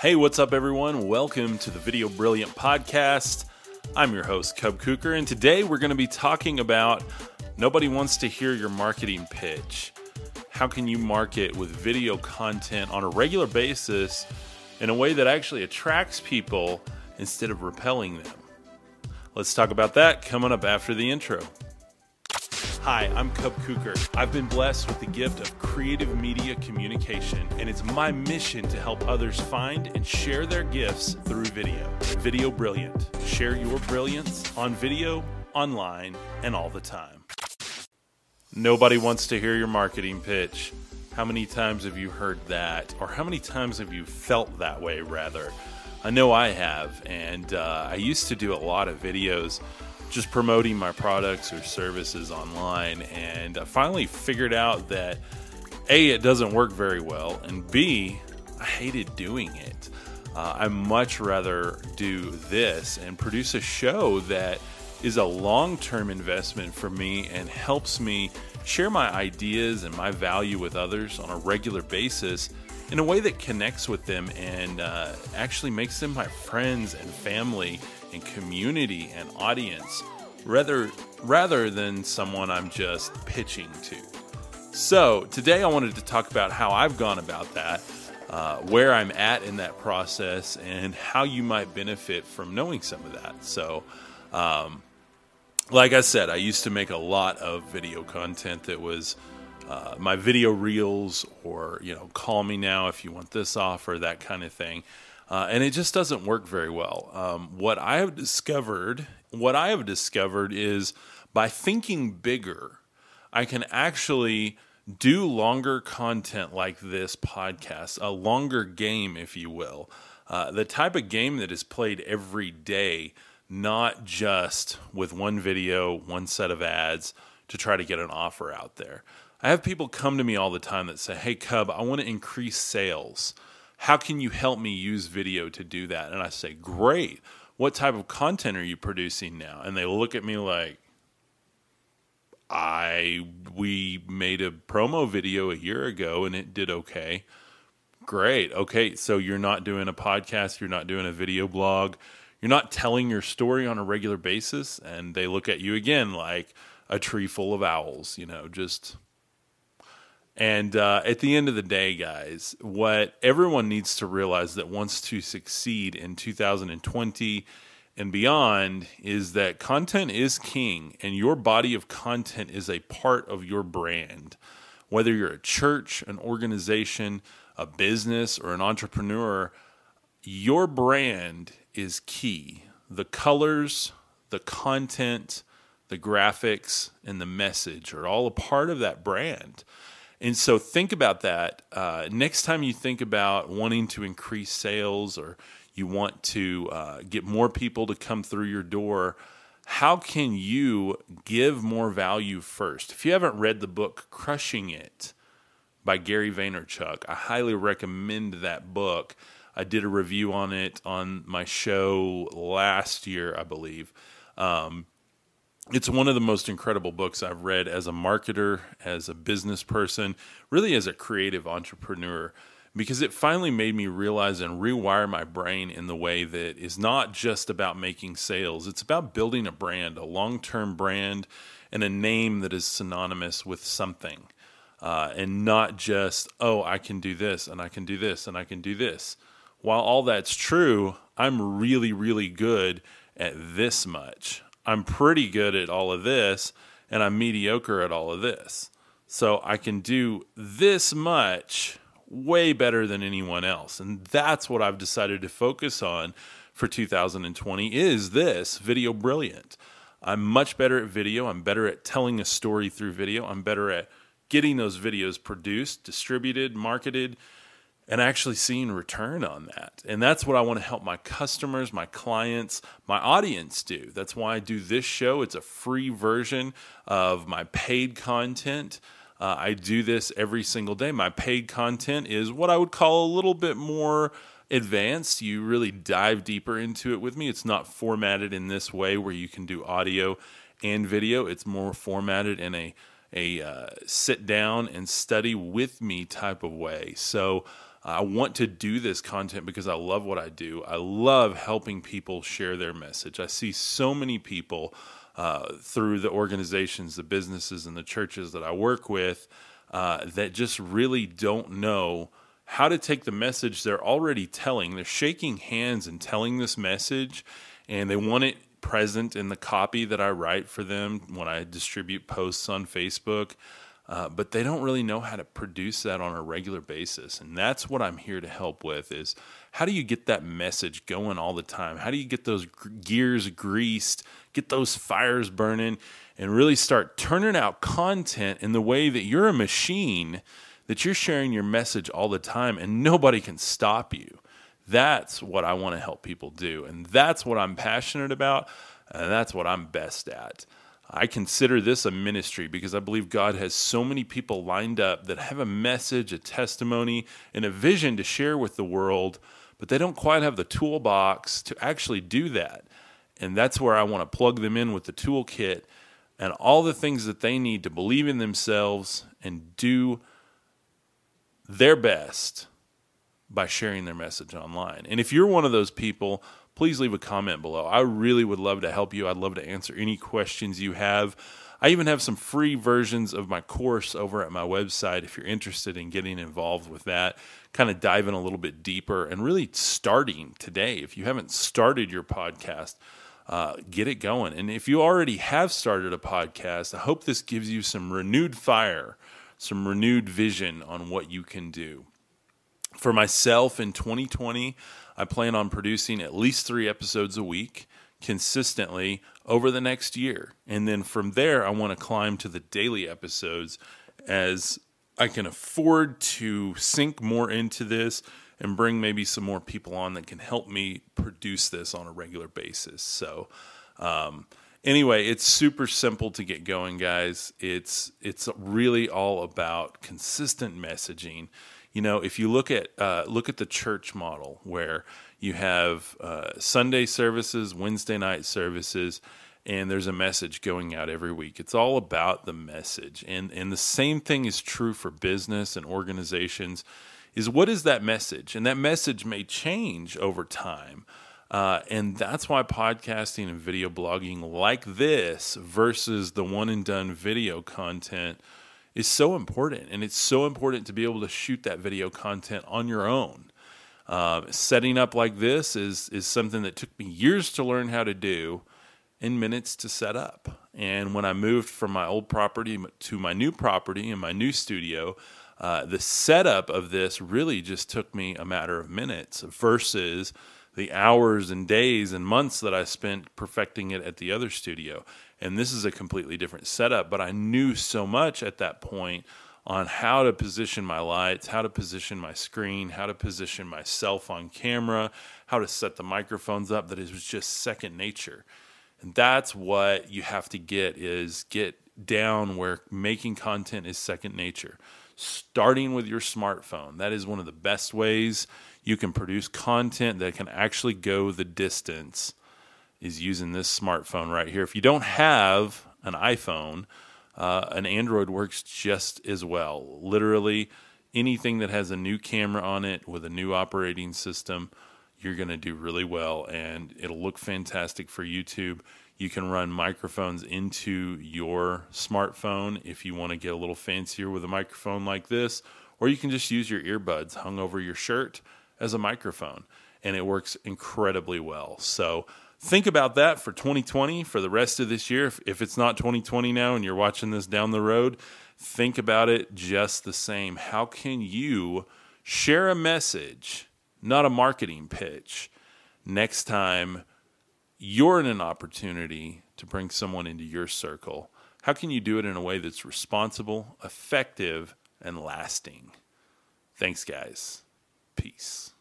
Hey, what's up, everyone? Welcome to the Video Brilliant Podcast. I'm your host, Cub Kuker, and today we're going to be talking about nobody wants to hear your marketing pitch. How can you market with video content on a regular basis in a way that actually attracts people instead of repelling them? Let's talk about that coming up after the intro. Hi, I'm Cub Kuker. I've been blessed with the gift of creative media communication, and it's my mission to help others find and share their gifts through video. Video Brilliant. Share your brilliance on video, online, and all the time. Nobody wants to hear your marketing pitch. How many times have you heard that? Or how many times have you felt that way, rather? I know I have, and uh, I used to do a lot of videos just promoting my products or services online. And I finally figured out that A, it doesn't work very well, and B, I hated doing it. Uh, I much rather do this and produce a show that is a long term investment for me and helps me share my ideas and my value with others on a regular basis in a way that connects with them and uh, actually makes them my friends and family and community and audience rather rather than someone I'm just pitching to. So, today I wanted to talk about how I've gone about that, uh, where I'm at in that process, and how you might benefit from knowing some of that. So, um, like I said, I used to make a lot of video content that was uh, my video reels, or you know, call me now if you want this offer, that kind of thing. Uh, and it just doesn't work very well. Um, what I have discovered, what I have discovered is by thinking bigger, I can actually do longer content like this podcast, a longer game, if you will. Uh, the type of game that is played every day, not just with one video, one set of ads to try to get an offer out there. I have people come to me all the time that say, Hey, Cub, I want to increase sales how can you help me use video to do that? And I say, great. What type of content are you producing now? And they look at me like, I we made a promo video a year ago and it did okay. Great. Okay, so you're not doing a podcast, you're not doing a video blog, you're not telling your story on a regular basis and they look at you again like a tree full of owls, you know, just and uh, at the end of the day, guys, what everyone needs to realize that wants to succeed in 2020 and beyond is that content is king, and your body of content is a part of your brand. Whether you're a church, an organization, a business, or an entrepreneur, your brand is key. The colors, the content, the graphics, and the message are all a part of that brand. And so think about that. Uh, next time you think about wanting to increase sales or you want to uh, get more people to come through your door, how can you give more value first? If you haven't read the book Crushing It by Gary Vaynerchuk, I highly recommend that book. I did a review on it on my show last year, I believe. Um, it's one of the most incredible books I've read as a marketer, as a business person, really as a creative entrepreneur, because it finally made me realize and rewire my brain in the way that is not just about making sales. It's about building a brand, a long term brand, and a name that is synonymous with something. Uh, and not just, oh, I can do this and I can do this and I can do this. While all that's true, I'm really, really good at this much. I'm pretty good at all of this and I'm mediocre at all of this. So I can do this much way better than anyone else. And that's what I've decided to focus on for 2020 is this video brilliant. I'm much better at video. I'm better at telling a story through video. I'm better at getting those videos produced, distributed, marketed, and actually seeing return on that. And that's what I want to help my customers, my clients, my audience do. That's why I do this show. It's a free version of my paid content. Uh, I do this every single day. My paid content is what I would call a little bit more advanced. You really dive deeper into it with me. It's not formatted in this way where you can do audio and video, it's more formatted in a a uh, sit down and study with me type of way. So I want to do this content because I love what I do. I love helping people share their message. I see so many people uh, through the organizations, the businesses, and the churches that I work with uh, that just really don't know how to take the message they're already telling. They're shaking hands and telling this message, and they want it present in the copy that I write for them when I distribute posts on Facebook. Uh, but they don't really know how to produce that on a regular basis. And that's what i'm here to help with is how do you get that message going all the time? How do you get those gears greased get those fires burning and really start turning out content in the way that you're a machine that you're sharing your message all the time and nobody can stop you? That's what i want to help people do and that's what i'm passionate about and that's what i'm best at I consider this a ministry because I believe God has so many people lined up that have a message, a testimony, and a vision to share with the world, but they don't quite have the toolbox to actually do that. And that's where I want to plug them in with the toolkit and all the things that they need to believe in themselves and do their best by sharing their message online. And if you're one of those people, please leave a comment below. I really would love to help you. I'd love to answer any questions you have. I even have some free versions of my course over at my website if you're interested in getting involved with that, kind of diving a little bit deeper and really starting today. If you haven't started your podcast, uh, get it going. And if you already have started a podcast, I hope this gives you some renewed fire, some renewed vision on what you can do. For myself in 2020, I plan on producing at least three episodes a week consistently over the next year. And then from there, I want to climb to the daily episodes as I can afford to sink more into this and bring maybe some more people on that can help me produce this on a regular basis. So, um, anyway, it's super simple to get going, guys. It's it's really all about consistent messaging you know, if you look at uh, look at the church model where you have uh, Sunday services, Wednesday night services, and there's a message going out every week. It's all about the message, and and the same thing is true for business and organizations. Is what is that message? And that message may change over time. Uh, and that's why podcasting and video blogging like this versus the one and done video content is so important. And it's so important to be able to shoot that video content on your own. Uh, setting up like this is, is something that took me years to learn how to do in minutes to set up. And when I moved from my old property to my new property and my new studio, uh, the setup of this really just took me a matter of minutes versus the hours and days and months that I spent perfecting it at the other studio and this is a completely different setup but i knew so much at that point on how to position my lights how to position my screen how to position myself on camera how to set the microphones up that it was just second nature. And that's what you have to get is get down where making content is second nature. Starting with your smartphone that is one of the best ways you can produce content that can actually go the distance is using this smartphone right here. If you don't have an iPhone, uh, an Android works just as well. Literally, anything that has a new camera on it with a new operating system, you're going to do really well and it'll look fantastic for YouTube. You can run microphones into your smartphone if you want to get a little fancier with a microphone like this, or you can just use your earbuds hung over your shirt as a microphone, and it works incredibly well. So, think about that for 2020 for the rest of this year. If, if, it's not 2020 now and you're watching this down the road think about it just the same. How can you share a message not a marketing pitch next time you're in an opportunity to bring someone into your circle? How can you do it in a way that's responsible effective and lasting? Thanks guys. Peace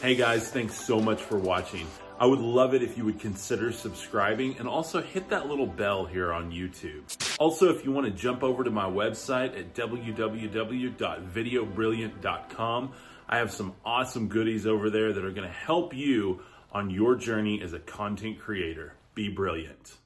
hey guys thanks so much for watching I would love it if you would consider subscribing and also hit that little bell here on YouTube. Also, if you want to jump over to my website at www.videobrilliant.com, I have some awesome goodies over there that are going to help you on your journey as a content creator. Be brilliant.